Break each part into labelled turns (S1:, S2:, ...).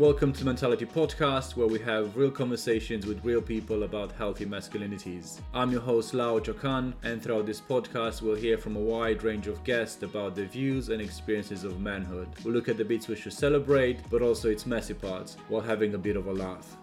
S1: Welcome to Mentality Podcast, where we have real conversations with real people about healthy masculinities. I'm your host, Lao Chokan, and throughout this podcast, we'll hear from a wide range of guests about their views and experiences of manhood. We'll look at the bits we should celebrate, but also its messy parts, while having a bit of a laugh.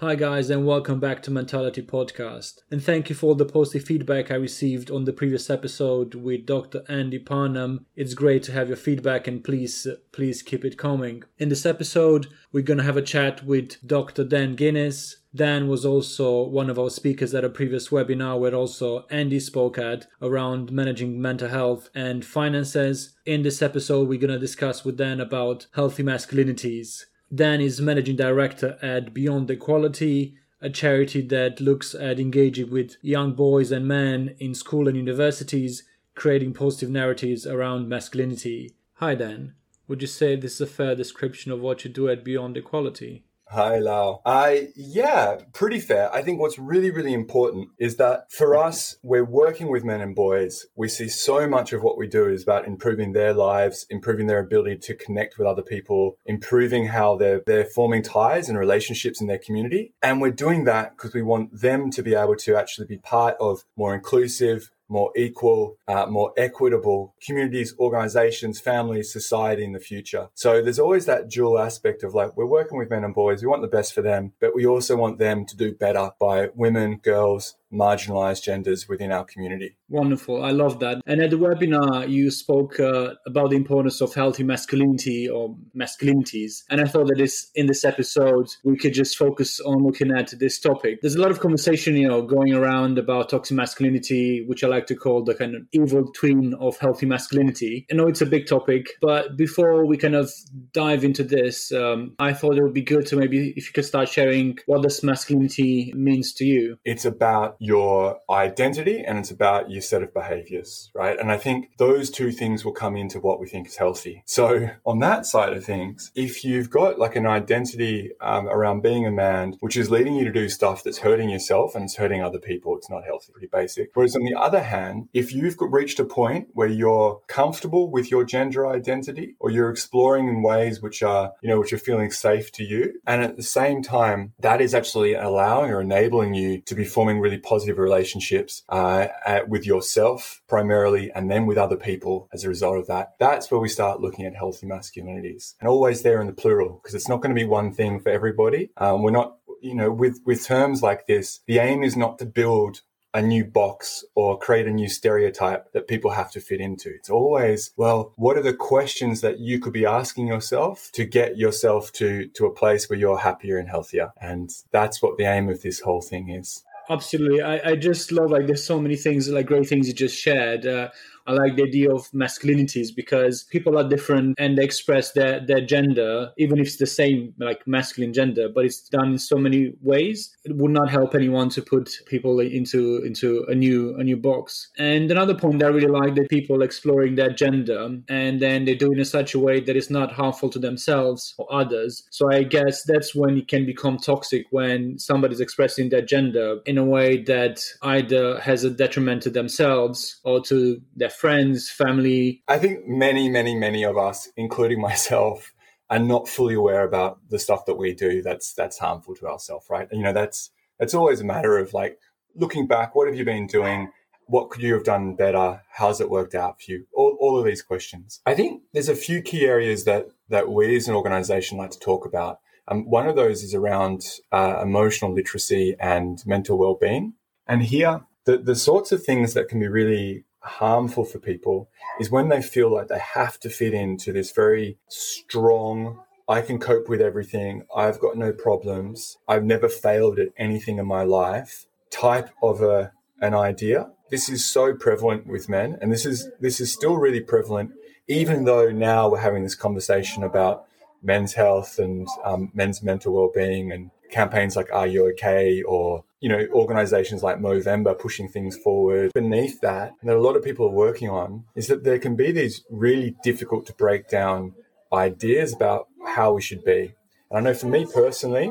S1: Hi, guys, and welcome back to Mentality Podcast. And thank you for all the positive feedback I received on the previous episode with Dr. Andy Parnham. It's great to have your feedback, and please, please keep it coming. In this episode, we're gonna have a chat with Dr. Dan Guinness. Dan was also one of our speakers at a previous webinar where also Andy spoke at around managing mental health and finances. In this episode, we're going to discuss with Dan about healthy masculinities, Dan is managing director at Beyond Equality, a charity that looks at engaging with young boys and men in school and universities, creating positive narratives around masculinity. Hi, Dan. Would you say this is a fair description of what you do at Beyond Equality?
S2: Hi, Lau. I, yeah, pretty fair. I think what's really, really important is that for us, we're working with men and boys. We see so much of what we do is about improving their lives, improving their ability to connect with other people, improving how they're, they're forming ties and relationships in their community. And we're doing that because we want them to be able to actually be part of more inclusive, more equal, uh, more equitable communities, organizations, families, society in the future. So there's always that dual aspect of like, we're working with men and boys. We want the best for them, but we also want them to do better by women, girls, marginalized genders within our community.
S1: Wonderful. I love that. And at the webinar, you spoke uh, about the importance of healthy masculinity or masculinities. And I thought that this, in this episode, we could just focus on looking at this topic. There's a lot of conversation, you know, going around about toxic masculinity, which I like to call the kind of evil twin of healthy masculinity. I know it's a big topic, but before we kind of dive into this, um, I thought it would be good to maybe if you could start sharing what this masculinity means to you.
S2: It's about your identity and it's about your set of behaviors, right? And I think those two things will come into what we think is healthy. So on that side of things, if you've got like an identity um, around being a man, which is leading you to do stuff that's hurting yourself and it's hurting other people, it's not healthy, pretty basic. Whereas on the other hand, if you've reached a point where you're comfortable with your gender identity or you're exploring in ways which are, you know, which are feeling safe to you, and at the same time, that is actually allowing or enabling you to be forming really positive relationships uh, with yourself primarily and then with other people as a result of that. That's where we start looking at healthy masculinities and always there in the plural because it's not going to be one thing for everybody. Um, we're not, you know, with, with terms like this, the aim is not to build a new box or create a new stereotype that people have to fit into. It's always, well, what are the questions that you could be asking yourself to get yourself to, to a place where you're happier and healthier? And that's what the aim of this whole thing is.
S1: Absolutely. I, I just love like there's so many things like great things you just shared. Uh, I like the idea of masculinities because people are different and they express their, their gender, even if it's the same like masculine gender, but it's done in so many ways. It would not help anyone to put people into into a new a new box. And another point I really like that people exploring their gender and then they do it in such a way that is not harmful to themselves or others. So I guess that's when it can become toxic when somebody's expressing their gender in a way that either has a detriment to themselves or to their friends, family?
S2: I think many, many, many of us, including myself, are not fully aware about the stuff that we do that's that's harmful to ourselves, right? You know, that's it's always a matter of like looking back, what have you been doing? What could you have done better? How's it worked out for you? All, all of these questions. I think there's a few key areas that that we as an organization like to talk about. Um, one of those is around uh, emotional literacy and mental well-being. And here, the, the sorts of things that can be really harmful for people is when they feel like they have to fit into this very strong I can cope with everything. I've got no problems. I've never failed at anything in my life type of a an idea. This is so prevalent with men and this is this is still really prevalent even though now we're having this conversation about men's health and um, men's mental well-being and campaigns like Are You Okay or you know, organizations like Movember pushing things forward. Beneath that, and that a lot of people are working on is that there can be these really difficult to break down ideas about how we should be. And I know for me personally,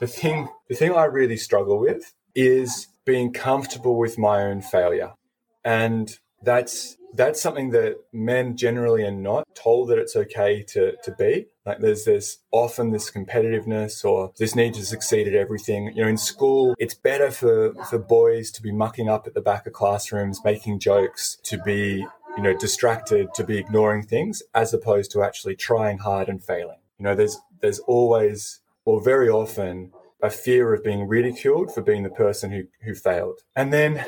S2: the thing, the thing I really struggle with is being comfortable with my own failure. And that's that's something that men generally are not told that it's okay to, to be. Like there's this often this competitiveness or this need to succeed at everything. You know, in school, it's better for, for boys to be mucking up at the back of classrooms, making jokes, to be, you know, distracted, to be ignoring things, as opposed to actually trying hard and failing. You know, there's there's always or very often a fear of being ridiculed for being the person who, who failed. And then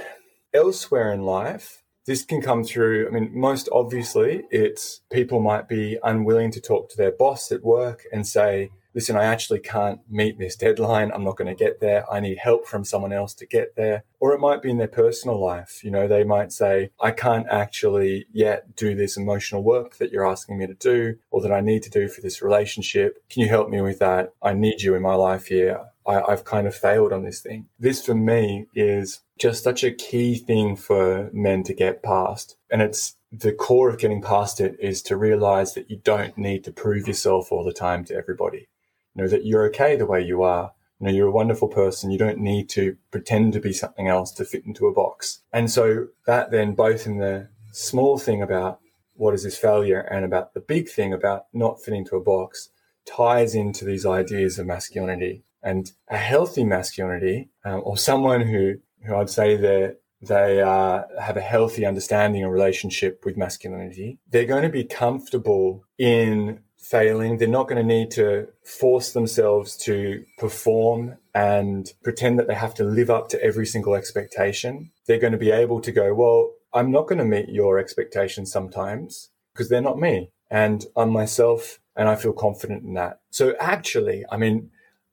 S2: elsewhere in life, this can come through. I mean, most obviously, it's people might be unwilling to talk to their boss at work and say, listen, I actually can't meet this deadline. I'm not going to get there. I need help from someone else to get there. Or it might be in their personal life. You know, they might say, I can't actually yet do this emotional work that you're asking me to do or that I need to do for this relationship. Can you help me with that? I need you in my life here. I, have kind of failed on this thing. This for me is just such a key thing for men to get past. And it's the core of getting past it is to realize that you don't need to prove yourself all the time to everybody. You know, that you're okay the way you are. You know, you're a wonderful person. You don't need to pretend to be something else to fit into a box. And so that then both in the small thing about what is this failure and about the big thing about not fitting to a box ties into these ideas of masculinity and a healthy masculinity, um, or someone who, who I'd say that they uh, have a healthy understanding and relationship with masculinity, they're going to be comfortable in failing. They're not going to need to force themselves to perform and pretend that they have to live up to every single expectation. They're going to be able to go, well, I'm not going to meet your expectations sometimes because they're not me and I'm myself and I feel confident in that. So actually, I mean,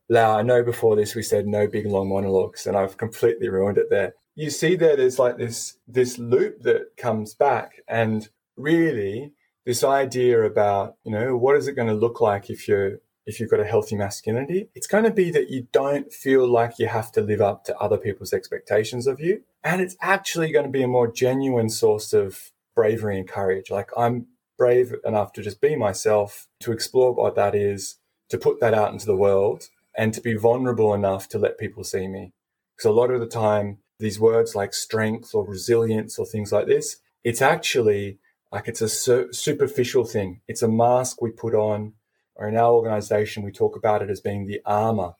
S2: Lau, I know before this we said no big long monologues, and I've completely ruined it there. You see there, there's like this this loop that comes back, and really this idea about you know what is it going to look like if you're if you've got a healthy masculinity, it's going to be that you don't feel like you have to live up to other people's expectations of you. And it's actually going to be a more genuine source of bravery and courage. Like I'm brave enough to just be myself, to explore what that is, to put that out into the world and to be vulnerable enough to let people see me. Because a lot of the time, these words like strength or resilience or things like this, it's actually like it's a su- superficial thing. It's a mask we put on, or in our organization, we talk about it as being the armor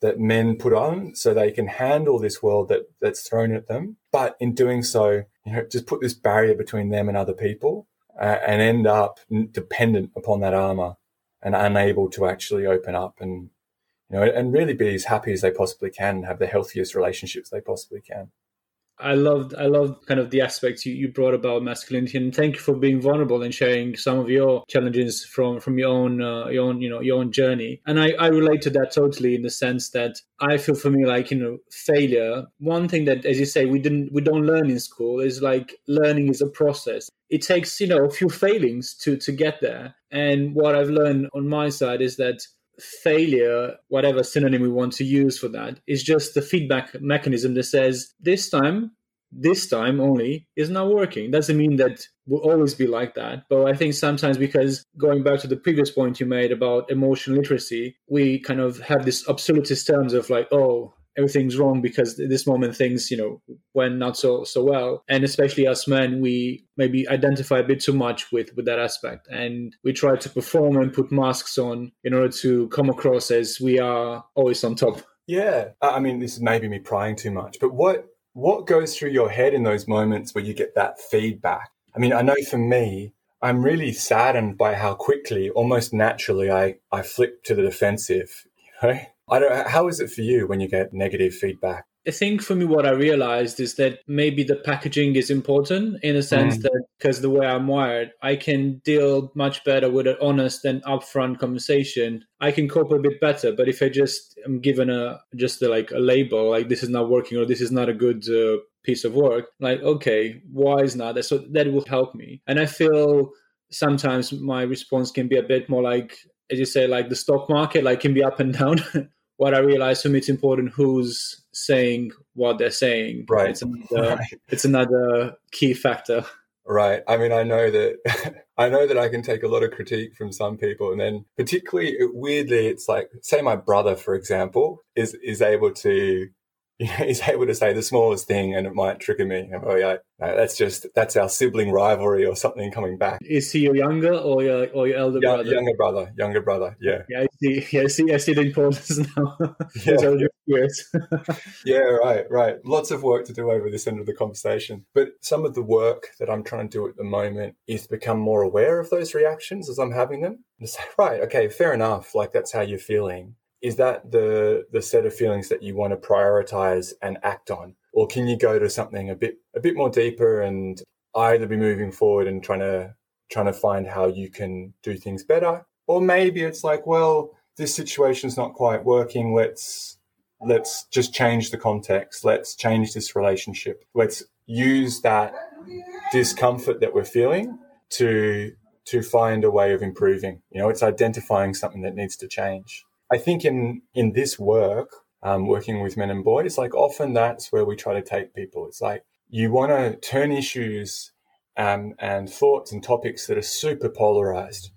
S2: that men put on so they can handle this world that, that's thrown at them. But in doing so, you know, just put this barrier between them and other people uh, and end up dependent upon that armor and unable to actually open up and you know, and really be as happy as they possibly can and have the healthiest relationships they possibly can.
S1: I loved I loved kind of the aspects you, you brought about masculinity and thank you for being vulnerable and sharing some of your challenges from from your own uh, your own you know your own journey. And I, I relate to that totally in the sense that I feel for me like you know failure one thing that as you say we didn't we don't learn in school is like learning is a process. It takes you know a few failings to to get there. And what I've learned on my side is that failure, whatever synonym we want to use for that, is just the feedback mechanism that says this time, this time only is not working. Doesn't mean that will always be like that. But I think sometimes because going back to the previous point you made about emotional literacy, we kind of have this absolutist terms of like, oh, everything's wrong because at this moment things you know went not so so well. And especially us men we maybe identify a bit too much with with that aspect. And we try to perform and put masks on in order to come across as we are always on top.
S2: Yeah. I mean this is maybe me prying too much but what what goes through your head in those moments where you get that feedback? I mean i know for me i'm really saddened by how quickly almost naturally i i flip to the defensive you know I don't. How is it for you when you get negative feedback?
S1: I think for me, what I realized is that maybe the packaging is important in a sense mm. that because the way I'm wired, I can deal much better with an honest and upfront conversation. I can cope a bit better. But if I just am given a just a, like a label, like this is not working or this is not a good uh, piece of work, like okay, why is not that? So that will help me. And I feel sometimes my response can be a bit more like as you say, like the stock market, like can be up and down. What I realized for me, it's important who's saying what they're saying.
S2: Right.
S1: It's another, right. It's another key factor.
S2: Right. I mean, I know that I know that I can take a lot of critique from some people, and then particularly weirdly, it's like say my brother, for example, is is able to you know, he's able to say the smallest thing and it might trigger me. Oh yeah, no, that's just that's our sibling rivalry or something coming back.
S1: Is he your younger or your or your elder
S2: yeah,
S1: brother?
S2: Younger brother, younger brother. Yeah.
S1: Yeah, I see. Yeah, I see. I see the importance now. yeah. years.
S2: yeah, right, right. Lots of work to do over this end of the conversation. But some of the work that I'm trying to do at the moment is become more aware of those reactions as I'm having them. And say, right, okay, fair enough. Like that's how you're feeling is that the the set of feelings that you want to prioritize and act on? Or can you go to something a bit a bit more deeper and either be moving forward and trying to trying to find how you can do things better? Or maybe it's like well this situation's not quite working. Let's let's just change the context. Let's change this relationship. Let's use that discomfort that we're feeling to to find a way of improving. You know it's identifying something that needs to change I think in in this work, um, working with men and boys, like often that's where we try to take people. It's like you want to turn issues um, and thoughts and topics that are super polarized,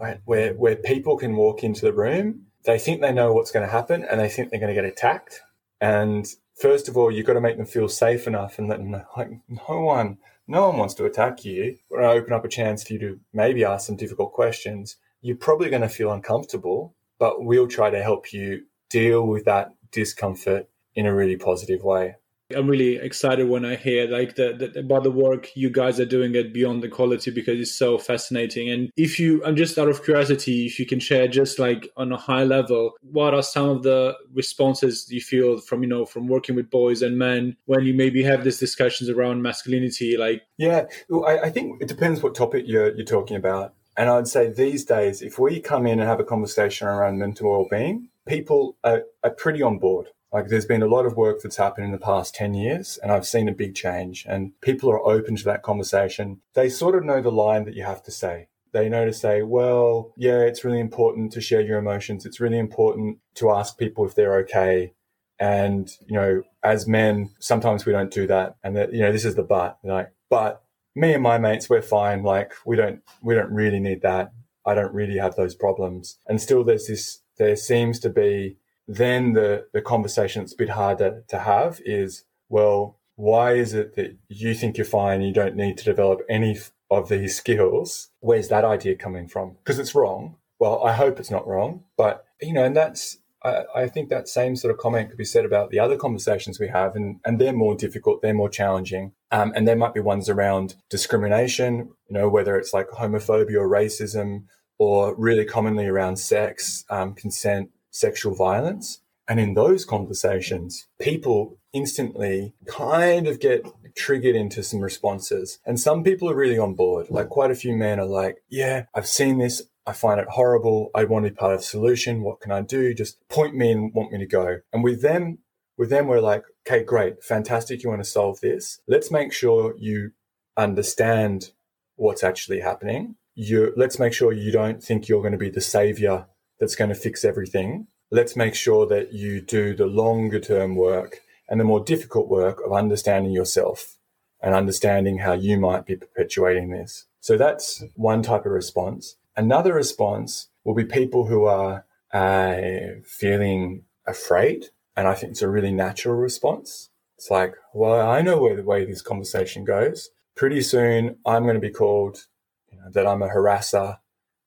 S2: right? Where where people can walk into the room, they think they know what's going to happen, and they think they're going to get attacked. And first of all, you've got to make them feel safe enough and let them know, like, no one, no one wants to attack you. When I open up a chance for you to maybe ask some difficult questions. You're probably going to feel uncomfortable but we'll try to help you deal with that discomfort in a really positive way.
S1: I'm really excited when I hear like the, the, about the work you guys are doing at Beyond Equality because it's so fascinating. And if you, I'm just out of curiosity, if you can share just like on a high level, what are some of the responses you feel from you know from working with boys and men when you maybe have these discussions around masculinity? Like,
S2: yeah, well, I, I think it depends what topic you're you're talking about. And I'd say these days, if we come in and have a conversation around mental well-being, people are, are pretty on board. Like there's been a lot of work that's happened in the past 10 years and I've seen a big change and people are open to that conversation. They sort of know the line that you have to say. They know to say, well, yeah, it's really important to share your emotions. It's really important to ask people if they're okay. And, you know, as men, sometimes we don't do that. And that, you know, this is the but, like, but me and my mates, we're fine. Like we don't, we don't really need that. I don't really have those problems. And still there's this, there seems to be then the, the conversation that's a bit harder to have is, well, why is it that you think you're fine? You don't need to develop any of these skills. Where's that idea coming from? Because it's wrong. Well, I hope it's not wrong, but you know, and that's, I, I, think that same sort of comment could be said about the other conversations we have, and, and they're more difficult, they're more challenging. Um, and there might be ones around discrimination, you know, whether it's like homophobia or racism, or really commonly around sex, um, consent, sexual violence. And in those conversations, people instantly kind of get triggered into some responses. And some people are really on board. Like quite a few men are like, yeah, I've seen this. I find it horrible. I want to be part of the solution. What can I do? Just point me and want me to go. And with them, with them, we're like, okay, great, fantastic. You want to solve this. Let's make sure you understand what's actually happening. You let's make sure you don't think you're going to be the savior that's going to fix everything. Let's make sure that you do the longer term work and the more difficult work of understanding yourself and understanding how you might be perpetuating this. So that's one type of response. Another response will be people who are uh, feeling afraid. And I think it's a really natural response. It's like, well, I know where the way this conversation goes. Pretty soon I'm going to be called you know, that I'm a harasser,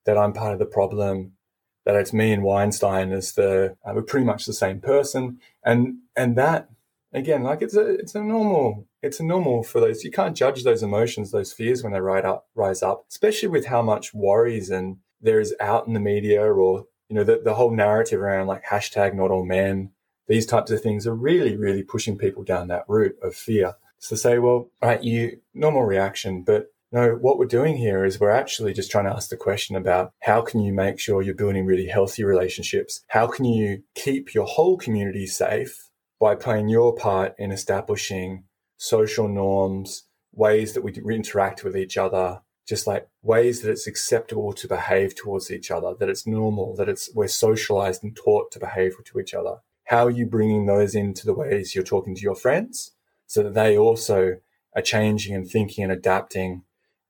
S2: that I'm part of the problem, that it's me and Weinstein as the, uh, we're pretty much the same person. And, and that again, like it's a, it's a normal, it's normal for those. You can't judge those emotions, those fears when they rise up, rise up, especially with how much worries and there is out in the media or, you know, the, the whole narrative around like hashtag not all men. These types of things are really, really pushing people down that route of fear. So say, well, right, you normal reaction, but no, what we're doing here is we're actually just trying to ask the question about how can you make sure you're building really healthy relationships? How can you keep your whole community safe by playing your part in establishing social norms, ways that we interact with each other, just like ways that it's acceptable to behave towards each other, that it's normal, that it's we're socialized and taught to behave to each other. How are you bringing those into the ways you're talking to your friends so that they also are changing and thinking and adapting,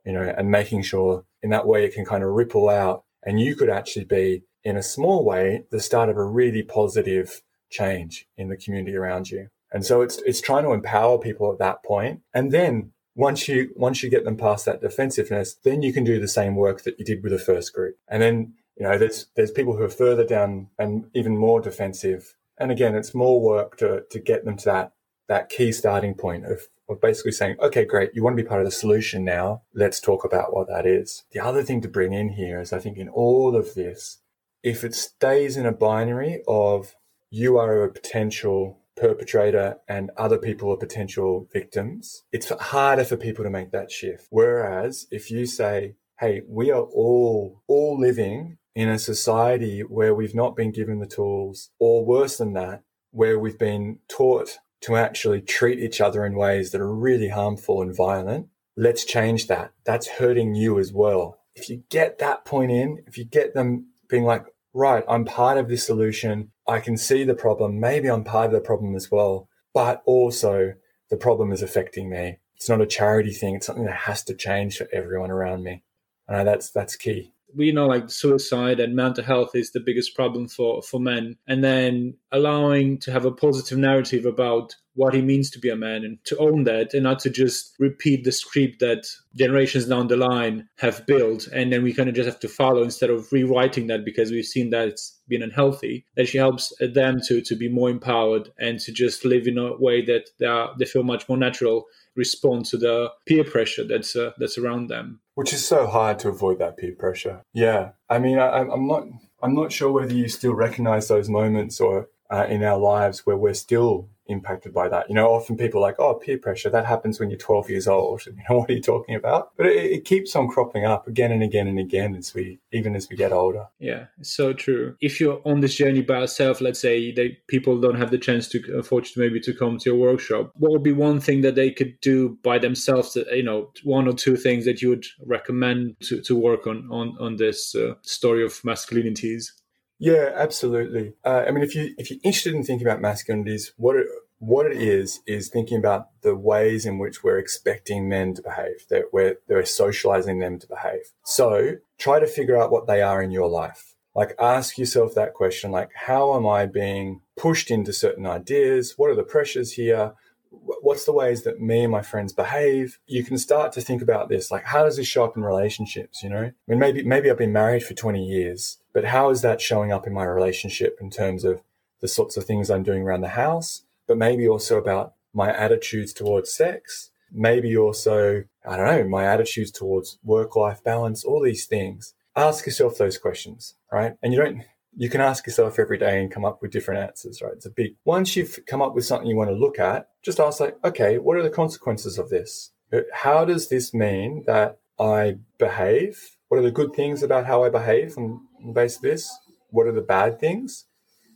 S2: you know, and making sure in that way it can kind of ripple out and you could actually be in a small way the start of a really positive change in the community around you. And so it's it's trying to empower people at that point. And then once you once you get them past that defensiveness, then you can do the same work that you did with the first group. And then, you know, there's there's people who are further down and even more defensive. And again, it's more work to to get them to that that key starting point of of basically saying, okay, great, you want to be part of the solution now. Let's talk about what that is. The other thing to bring in here is I think in all of this, if it stays in a binary of you are a potential perpetrator and other people are potential victims, it's harder for people to make that shift. Whereas if you say, hey, we are all, all living in a society where we've not been given the tools, or worse than that, where we've been taught to actually treat each other in ways that are really harmful and violent. Let's change that. That's hurting you as well. If you get that point in, if you get them being like, right, I'm part of this solution. I can see the problem. Maybe I'm part of the problem as well, but also the problem is affecting me. It's not a charity thing. It's something that has to change for everyone around me. And that's, that's key
S1: we know like suicide and mental health is the biggest problem for for men and then allowing to have a positive narrative about what it means to be a man and to own that and not to just repeat the script that generations down the line have built and then we kind of just have to follow instead of rewriting that because we've seen that it's been unhealthy that she helps them to to be more empowered and to just live in a way that they, are, they feel much more natural respond to the peer pressure that's uh, that's around them.
S2: Which is so hard to avoid that peer pressure. Yeah, I mean, I, I'm not I'm not sure whether you still recognize those moments or uh, in our lives where we're still impacted by that. You know, often people are like, oh, peer pressure, that happens when you're 12 years old. You know, what are you talking about? But it, it, keeps on cropping up again and again and again as we, even as we get older.
S1: Yeah, so true. If you're on this journey by yourself, let's say they, people don't have the chance to, unfortunately, maybe to come to your workshop, what would be one thing that they could do by themselves that, you know, one or two things that you would recommend to, to work on, on, on this uh, story of masculinities?
S2: Yeah, absolutely. Uh, I mean, if you if you're interested in thinking about masculinities, what it, what it is is thinking about the ways in which we're expecting men to behave, that we're they're socializing them to behave. So try to figure out what they are in your life. Like ask yourself that question, like how am I being pushed into certain ideas? What are the pressures here? what's the ways that me and my friends behave you can start to think about this like how does this show up in relationships you know i mean maybe maybe i've been married for 20 years but how is that showing up in my relationship in terms of the sorts of things i'm doing around the house but maybe also about my attitudes towards sex maybe also i don't know my attitudes towards work life balance all these things ask yourself those questions right and you don't you can ask yourself every day and come up with different answers, right? It's a big, once you've come up with something you want to look at, just ask like, okay, what are the consequences of this? How does this mean that I behave? What are the good things about how I behave on of this? What are the bad things?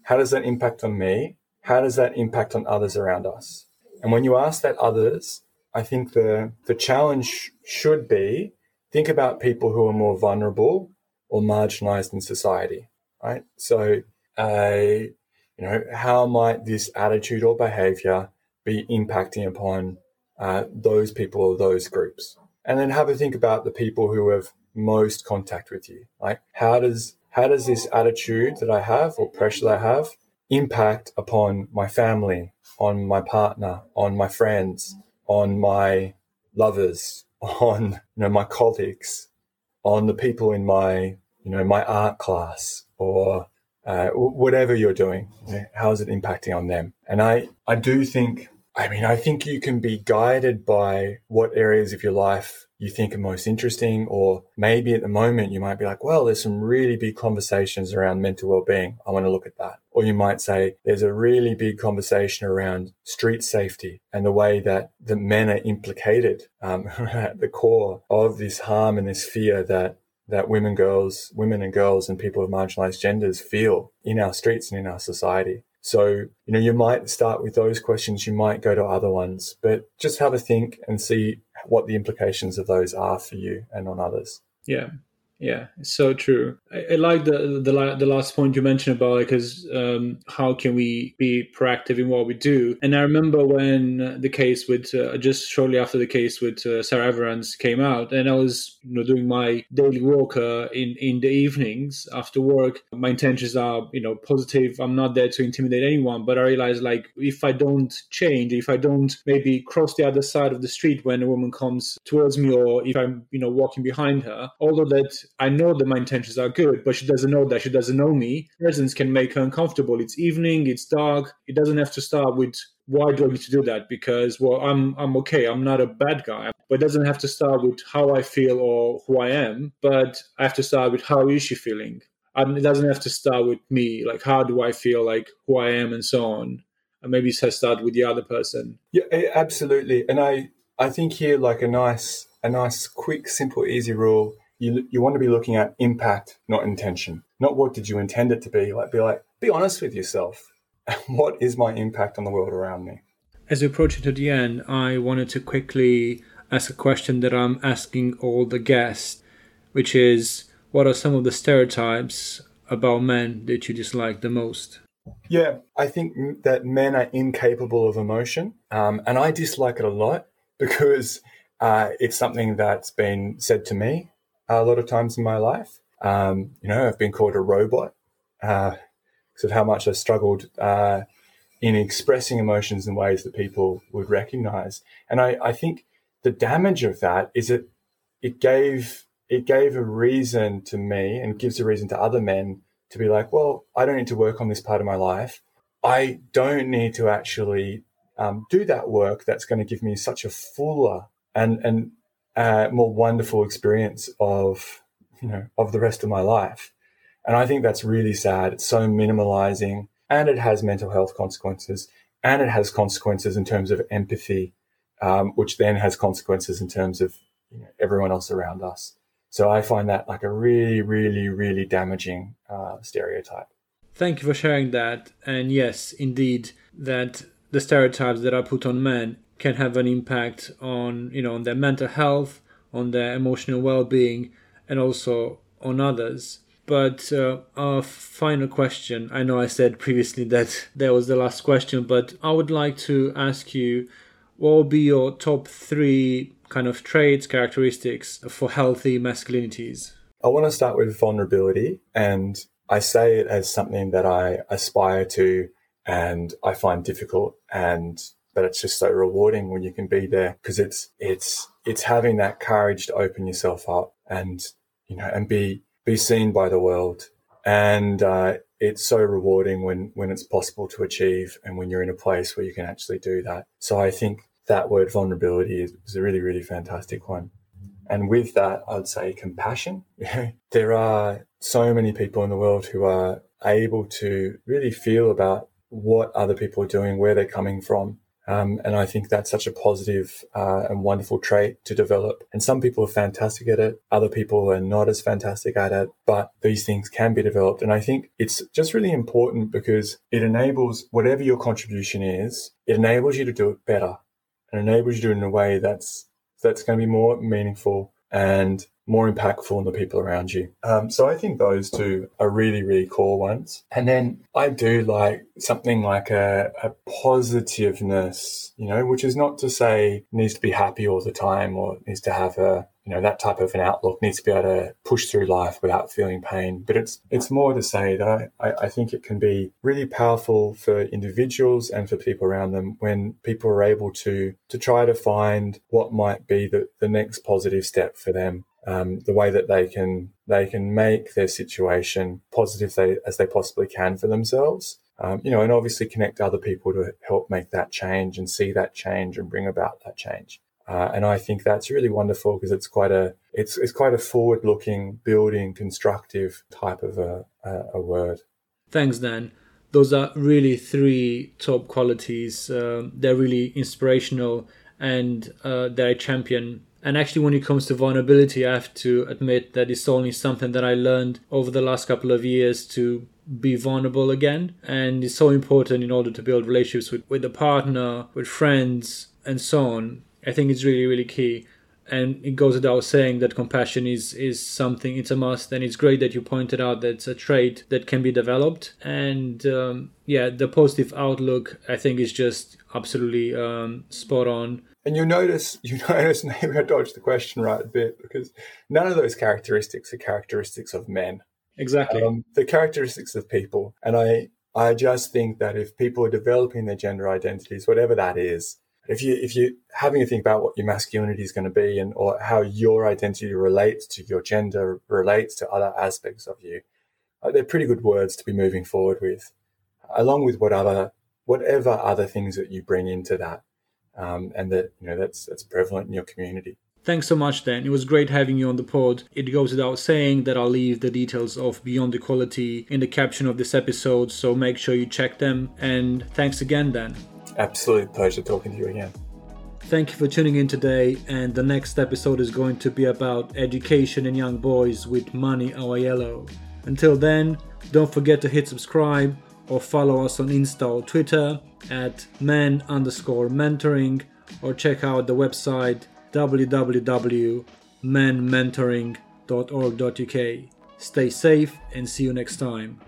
S2: How does that impact on me? How does that impact on others around us? And when you ask that others, I think the, the challenge should be think about people who are more vulnerable or marginalized in society right? So, uh, you know, how might this attitude or behavior be impacting upon uh, those people or those groups? And then have a think about the people who have most contact with you. Like, how does how does this attitude that I have or pressure that I have impact upon my family, on my partner, on my friends, on my lovers, on you know my colleagues, on the people in my you know my art class, or uh, whatever you're doing, how is it impacting on them? And I, I do think, I mean, I think you can be guided by what areas of your life you think are most interesting, or maybe at the moment you might be like, well, there's some really big conversations around mental well-being. I want to look at that. Or you might say there's a really big conversation around street safety and the way that the men are implicated um, at the core of this harm and this fear that that women, girls, women and girls and people of marginalized genders feel in our streets and in our society. So, you know, you might start with those questions, you might go to other ones, but just have a think and see what the implications of those are for you and on others.
S1: Yeah. Yeah, it's so true. I, I like the, the the last point you mentioned about like, um, how can we be proactive in what we do? And I remember when the case with uh, just shortly after the case with uh, Sarah Everard came out, and I was you know doing my daily walk uh, in in the evenings after work. My intentions are you know positive. I'm not there to intimidate anyone, but I realized like if I don't change, if I don't maybe cross the other side of the street when a woman comes towards me, or if I'm you know walking behind her, although that I know that my intentions are good, but she doesn't know that. She doesn't know me. Presence can make her uncomfortable. It's evening, it's dark. It doesn't have to start with why do I need to do that? Because well, I'm I'm okay. I'm not a bad guy. But it doesn't have to start with how I feel or who I am. But I have to start with how is she feeling. And it doesn't have to start with me. Like how do I feel? Like who I am and so on. And maybe start with the other person.
S2: Yeah, eh, absolutely. And I I think here like a nice a nice quick simple easy rule you, you want to be looking at impact, not intention. Not what did you intend it to be. Like, be like, be honest with yourself. what is my impact on the world around me?
S1: As we approach it to the end, I wanted to quickly ask a question that I'm asking all the guests, which is what are some of the stereotypes about men that you dislike the most?
S2: Yeah, I think that men are incapable of emotion. Um, and I dislike it a lot because uh, it's something that's been said to me a lot of times in my life. Um, you know, I've been called a robot uh, because of how much I struggled uh, in expressing emotions in ways that people would recognize. And I, I think the damage of that is that it gave it gave a reason to me and gives a reason to other men to be like, well, I don't need to work on this part of my life. I don't need to actually um, do that work that's going to give me such a fuller and and uh, more wonderful experience of you know of the rest of my life. And I think that's really sad. It's so minimalizing, and it has mental health consequences, and it has consequences in terms of empathy, um, which then has consequences in terms of you know, everyone else around us. So I find that like a really, really, really damaging uh, stereotype.
S1: Thank you for sharing that. And yes, indeed, that the stereotypes that are put on men can have an impact on you know on their mental health, on their emotional well-being, and also on others. But uh, our final question I know I said previously that that was the last question, but I would like to ask you what will be your top three kind of traits, characteristics for healthy masculinities?
S2: I want to start with vulnerability, and I say it as something that I aspire to and I find difficult. And but it's just so rewarding when you can be there because it's it's it's having that courage to open yourself up and you know and be be seen by the world. And uh, it's so rewarding when when it's possible to achieve and when you're in a place where you can actually do that. So i think that word vulnerability is, is a really really fantastic one. And with that i'd say compassion. There are so many people in the world who are able to really feel about what other people are doing where they're coming from um, and I think that's such a positive uh, and wonderful trait to develop. And some people are fantastic at it. Other people are not as fantastic at it, but these things can be developed. And I think it's just really important because it enables whatever your contribution is, it enables you to do it better and enables you to do it in a way that's, that's going to be more meaningful and more impactful on the people around you. Um, so I think those two are really, really core ones. And then I do like something like a, a positiveness, you know, which is not to say needs to be happy all the time or needs to have a, you know, that type of an outlook needs to be able to push through life without feeling pain. But it's it's more to say that I, I think it can be really powerful for individuals and for people around them when people are able to to try to find what might be the, the next positive step for them um, the way that they can they can make their situation positive they, as they possibly can for themselves. Um, you know, and obviously connect other people to help make that change and see that change and bring about that change. Uh, and I think that's really wonderful because it's quite a it's it's quite a forward looking, building, constructive type of a, a, a word.
S1: Thanks, Dan. Those are really three top qualities. Um, they're really inspirational and uh, they're a champion and actually, when it comes to vulnerability, I have to admit that it's only something that I learned over the last couple of years to be vulnerable again. And it's so important in order to build relationships with, with a partner, with friends, and so on. I think it's really, really key. and it goes without saying that compassion is is something it's a must and it's great that you pointed out that it's a trait that can be developed and um, yeah the positive outlook i think is just absolutely um, spot on
S2: and you notice you notice maybe i dodged the question right a bit because none of those characteristics are characteristics of men.
S1: Exactly. Um,
S2: the characteristics of people. And i i just think that if people are developing their gender identities whatever that is if you if you having to think about what your masculinity is going to be and or how your identity relates to your gender relates to other aspects of you uh, they're pretty good words to be moving forward with along with what other whatever other things that you bring into that um, and that you know that's that's prevalent in your community
S1: Thanks so much, Dan. It was great having you on the pod. It goes without saying that I'll leave the details of Beyond Equality in the caption of this episode, so make sure you check them. And thanks again, Dan.
S2: Absolute pleasure talking to you again.
S1: Thank you for tuning in today, and the next episode is going to be about education in young boys with Mani Awayelo. Until then, don't forget to hit subscribe or follow us on Insta or Twitter at men underscore mentoring or check out the website www.manmentoring.org.uk. Stay safe and see you next time.